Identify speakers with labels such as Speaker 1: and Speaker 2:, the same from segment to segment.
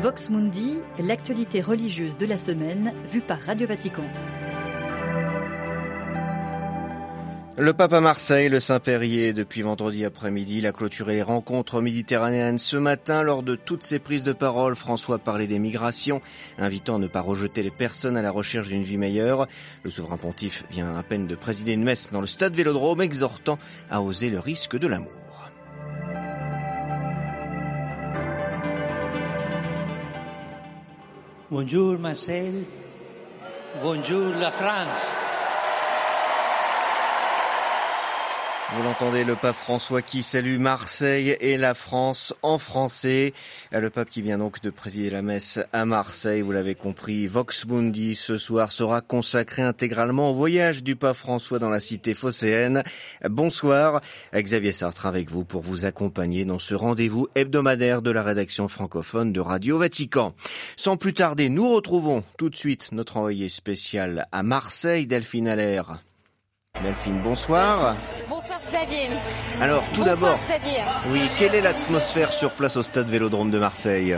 Speaker 1: Vox Mundi, l'actualité religieuse de la semaine vue par Radio Vatican.
Speaker 2: Le pape à Marseille, le Saint-Périer, depuis vendredi après-midi, il a clôturé les rencontres méditerranéennes ce matin. Lors de toutes ses prises de parole, François parlait des migrations, invitant à ne pas rejeter les personnes à la recherche d'une vie meilleure. Le souverain pontife vient à peine de présider une messe dans le stade Vélodrome, exhortant à oser le risque de l'amour.
Speaker 3: Bonjour Marcel, bonjour la France.
Speaker 2: Vous l'entendez, le pape François qui salue Marseille et la France en français. Le pape qui vient donc de présider la messe à Marseille, vous l'avez compris, Vox Mundi ce soir sera consacré intégralement au voyage du pape François dans la cité phocéenne. Bonsoir, Xavier Sartre avec vous pour vous accompagner dans ce rendez-vous hebdomadaire de la rédaction francophone de Radio Vatican. Sans plus tarder, nous retrouvons tout de suite notre envoyé spécial à Marseille, Delphine Allaire. Delphine, bonsoir.
Speaker 4: Bonsoir Xavier.
Speaker 2: Alors tout d'abord, oui, quelle est l'atmosphère sur place au stade Vélodrome de Marseille?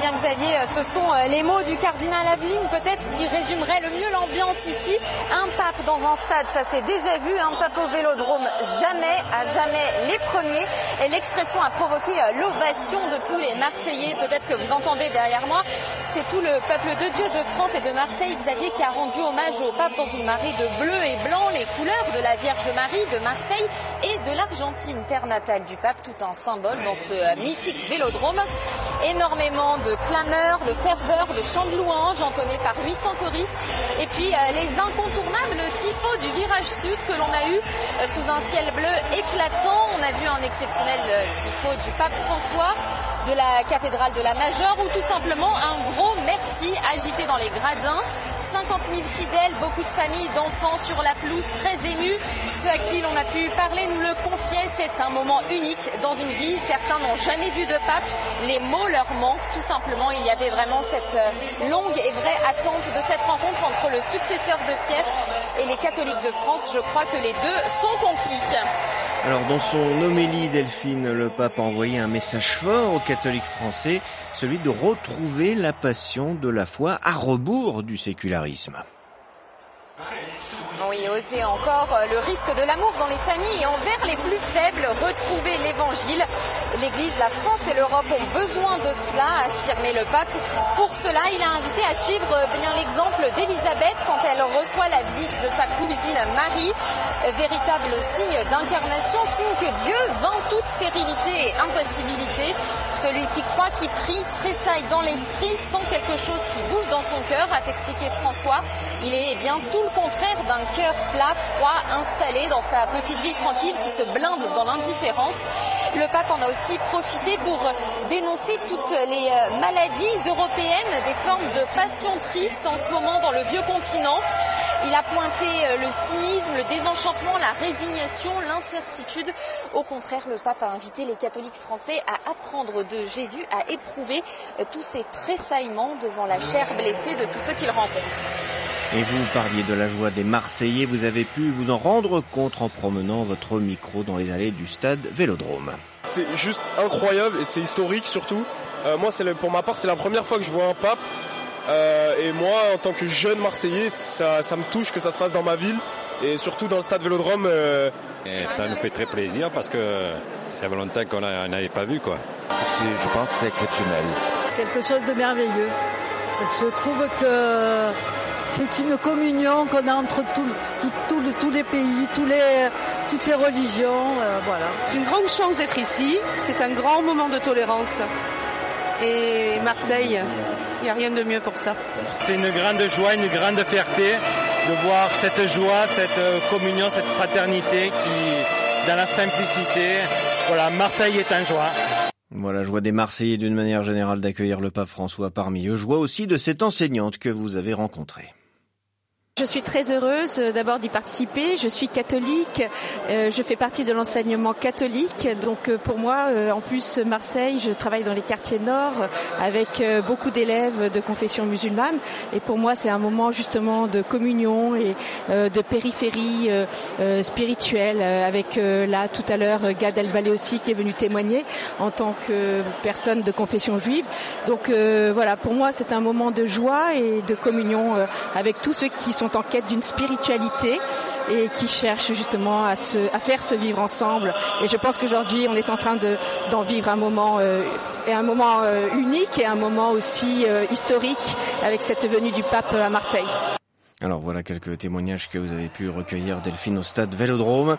Speaker 4: Bien Xavier, ce sont euh, les mots du cardinal Aveline peut-être qui résumeraient le mieux l'ambiance ici. Un pape dans un stade, ça s'est déjà vu, un pape au vélodrome, jamais, à jamais les premiers. Et l'expression a provoqué euh, l'ovation de tous les Marseillais, peut-être que vous entendez derrière moi. C'est tout le peuple de Dieu de France et de Marseille, Xavier, qui a rendu hommage au pape dans une marée de bleu et blanc, les couleurs de la Vierge Marie, de Marseille de l'Argentine, terre natale du pape, tout un symbole dans ce mythique vélodrome. Énormément de clameurs, de ferveur, de chants de louanges entonnés par 800 choristes. Et puis euh, les incontournables tifos du virage sud que l'on a eu euh, sous un ciel bleu éclatant. On a vu un exceptionnel euh, tifo du pape François de la cathédrale de la Majeure ou tout simplement un gros merci agité dans les gradins. 50 000 fidèles, beaucoup de familles, d'enfants sur la pelouse, très émus. Ceux à qui l'on a pu parler nous le confiaient, c'est un moment unique dans une vie. Certains n'ont jamais vu de pape. Les mots leur manquent, tout simplement. Il y avait vraiment cette euh, longue et vraie attente de cette rencontre entre le successeur de Pierre et les catholiques de France. Je crois que les deux sont conquis.
Speaker 2: Alors dans son homélie, Delphine, le pape a envoyé un message fort aux catholiques français, celui de retrouver la passion de la foi à rebours du
Speaker 4: Oui, oser encore euh, le risque de l'amour dans les familles et envers les plus faibles, retrouver l'évangile. L'Église, la France et l'Europe ont besoin de cela, a affirmé le pape. Pour cela, il a invité à suivre euh, bien l'exemple d'Élisabeth quand elle reçoit la visite de sa cousine Marie. Véritable signe d'incarnation, signe que Dieu vainc toute stérilité et impossibilité. Celui qui croit, qui prie, tressaille dans l'esprit, sent quelque chose qui bouge dans son cœur, a expliqué François. Il est eh bien tout le contraire d'un cœur plat, froid, installé dans sa petite vie tranquille qui se blinde dans l'indifférence. Le pape en a aussi profité pour dénoncer toutes les euh, maladies européennes, des formes de passion triste en ce moment dans le vieux continent. Il a pointé euh, le cynisme, le désenchantement, la résignation, l'incertitude. Au contraire, le pape a invité les catholiques français à apprendre de Jésus, à éprouver euh, tous ces tressaillements devant la chair blessée de tous ceux qu'il rencontre.
Speaker 2: Et vous parliez de la joie des Marseillais, vous avez pu vous en rendre compte en promenant votre micro dans les allées du stade Vélodrome.
Speaker 5: C'est juste incroyable et c'est historique surtout. Euh, moi, c'est le- pour ma part, c'est la première fois que je vois un pape. Euh, et moi, en tant que jeune Marseillais, ça, ça me touche que ça se passe dans ma ville et surtout dans le stade Vélodrome. euh,
Speaker 6: Et ça nous fait très plaisir parce que ça fait longtemps qu'on n'a- n'avait pas vu quoi.
Speaker 7: Je pense que c'est exceptionnel.
Speaker 8: quelque chose de merveilleux. Je trouve que c'est une communion qu'on a entre tout- tout- tout le- tous les pays, tous les, toutes les religions. euh, voilà.
Speaker 9: C'est une grande chance d'être ici. C'est un grand moment de tolérance. Et Marseille, il n'y a rien de mieux pour ça.
Speaker 10: C'est une grande joie, une grande fierté de voir cette joie, cette euh, communion, cette fraternité qui, dans la simplicité, voilà, Marseille est en joie.
Speaker 2: Voilà, joie des Marseillais d'une manière générale d'accueillir le pape François parmi eux. Joie aussi de cette enseignante que vous avez rencontrée.
Speaker 9: Je suis très heureuse euh, d'abord d'y participer. Je suis catholique, euh, je fais partie de l'enseignement catholique. Donc euh, pour moi, en plus Marseille, je travaille dans les quartiers nord avec beaucoup d'élèves de confession musulmane. Et pour moi, c'est un moment justement de communion et de périphérie spirituelle. Avec là tout à l'heure Gad Elbalé aussi qui est venu témoigner en tant que personne de confession juive. Donc voilà, pour moi, c'est un moment de joie et de communion avec tous ceux qui sont en quête d'une spiritualité et qui cherchent justement à, se, à faire se vivre ensemble. Et je pense qu'aujourd'hui, on est en train d'en vivre un moment euh, et un moment euh, unique et un moment aussi euh, historique avec cette venue du pape à Marseille.
Speaker 2: Alors voilà quelques témoignages que vous avez pu recueillir Delphine au stade Vélodrome.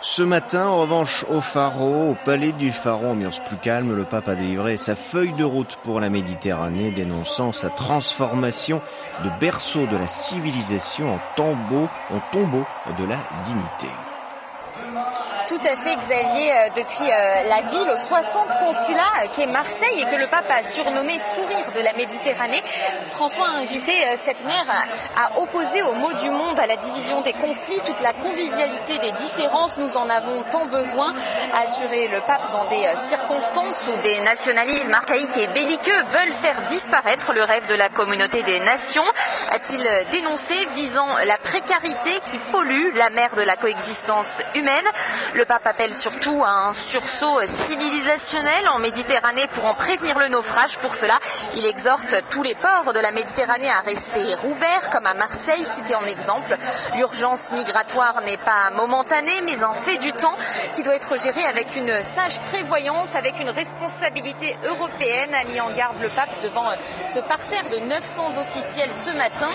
Speaker 2: Ce matin, en revanche, au Pharaon, au palais du Pharaon, ambiance plus calme, le pape a délivré sa feuille de route pour la Méditerranée, dénonçant sa transformation de berceau de la civilisation en tombeau, en tombeau de la dignité.
Speaker 4: Tout à fait, Xavier, euh, depuis euh, la ville aux 60 consulats euh, qui est Marseille et que le pape a surnommé sourire de la Méditerranée, François a invité cette mère à, opposer au mot du monde, à la division des conflits, toute la convivialité des différences. Nous en avons tant besoin, a assuré le pape dans des circonstances où des nationalismes archaïques et belliqueux veulent faire disparaître le rêve de la communauté des nations, a-t-il dénoncé, visant la précarité qui pollue la mer de la coexistence humaine. Le pape appelle surtout à un sursaut civilisationnel en Méditerranée pour en prévenir le naufrage. Pour cela, il exhorte tous les ports de la Méditerranée à rester ouverts, comme à Marseille, cité en exemple. L'urgence migratoire n'est pas momentanée, mais un fait du temps qui doit être géré avec une sage prévoyance, avec une responsabilité européenne, a mis en garde le pape devant ce parterre de 900 officiels ce matin.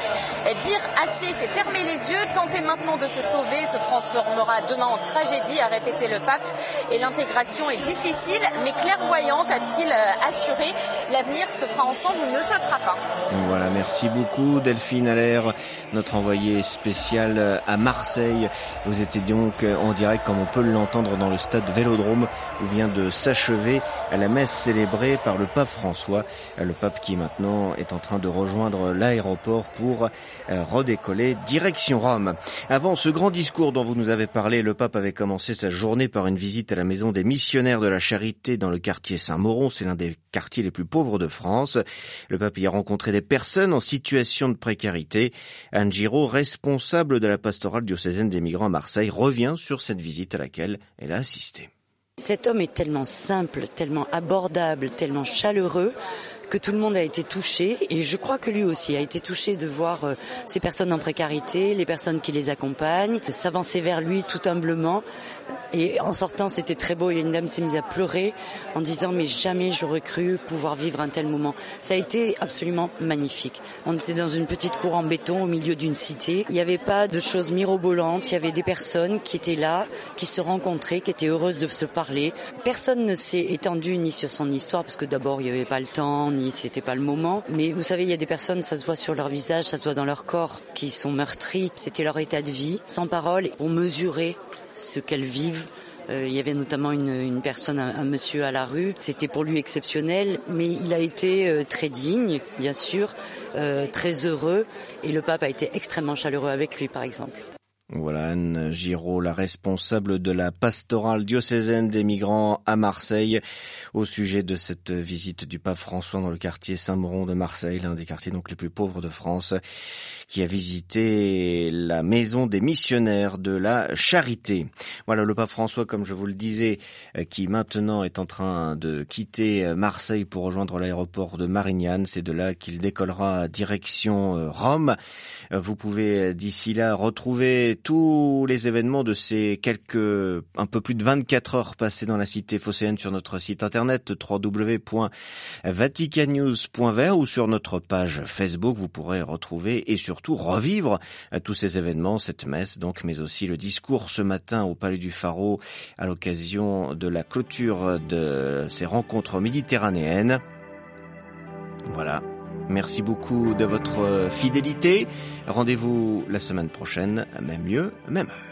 Speaker 4: Dire assez, c'est fermer les yeux, tenter maintenant de se sauver, se transformera demain en tragédie, répété le pape. Et l'intégration est difficile, mais clairvoyante, a-t-il euh, assuré. L'avenir se fera ensemble ou ne se fera pas.
Speaker 2: Voilà, merci beaucoup Delphine Allaire, notre envoyée spéciale à Marseille. Vous étiez donc en direct, comme on peut l'entendre, dans le stade Vélodrome, où vient de s'achever la messe célébrée par le pape François. Le pape qui maintenant est en train de rejoindre l'aéroport pour euh, redécoller direction Rome. Avant ce grand discours dont vous nous avez parlé, le pape avait commencé sa journée par une visite à la maison des missionnaires de la charité dans le quartier Saint-Mauron. C'est l'un des quartiers les plus pauvres de France. Le pape y a rencontré des personnes en situation de précarité. Anne Giraud, responsable de la pastorale diocésaine des migrants à Marseille, revient sur cette visite à laquelle elle a assisté.
Speaker 11: Cet homme est tellement simple, tellement abordable, tellement chaleureux que tout le monde a été touché et je crois que lui aussi a été touché de voir euh, ces personnes en précarité, les personnes qui les accompagnent, s'avancer vers lui tout humblement et en sortant, c'était très beau. Et une dame s'est mise à pleurer en disant mais jamais j'aurais cru pouvoir vivre un tel moment. Ça a été absolument magnifique. On était dans une petite cour en béton au milieu d'une cité. Il n'y avait pas de choses mirobolantes. Il y avait des personnes qui étaient là, qui se rencontraient, qui étaient heureuses de se parler. Personne ne s'est étendu ni sur son histoire parce que d'abord il n'y avait pas le temps, ni c'était pas le moment. Mais vous savez, il y a des personnes, ça se voit sur leur visage, ça se voit dans leur corps, qui sont meurtris. C'était leur état de vie, sans parole, pour mesurer ce qu'elles vivent. Euh, il y avait notamment une, personne, un, monsieur à la rue. C'était pour lui exceptionnel, mais il a été euh, très digne, bien sûr, euh, très heureux, et le pape a été extrêmement chaleureux avec lui, par exemple.
Speaker 2: Voilà Anne Giraud, la responsable de la pastorale diocésaine des migrants à Marseille, au sujet de cette visite du pape François dans le quartier Saint-Mauron de Marseille, l'un des quartiers donc les plus pauvres de France, qui a visité la maison des missionnaires de la charité. Voilà le pape François, comme je vous le disais, qui maintenant est en train de quitter Marseille pour rejoindre l'aéroport de Marignane. C'est de là qu'il décollera direction euh, Rome. Vous pouvez d'ici là retrouver tous les événements de ces quelques, un peu plus de 24 heures passées dans la cité phocéenne sur notre site internet www.vaticannews.ver ou sur notre page Facebook. Vous pourrez retrouver et surtout revivre euh, tous ces événements, cette messe donc, mais aussi le discours ce matin au Palais du Pharaon à l'occasion de la clôture de ces rencontres méditerranéennes. Voilà, Merci beaucoup de votre fidélité. Rendez-vous la semaine prochaine, même lieu, même heure.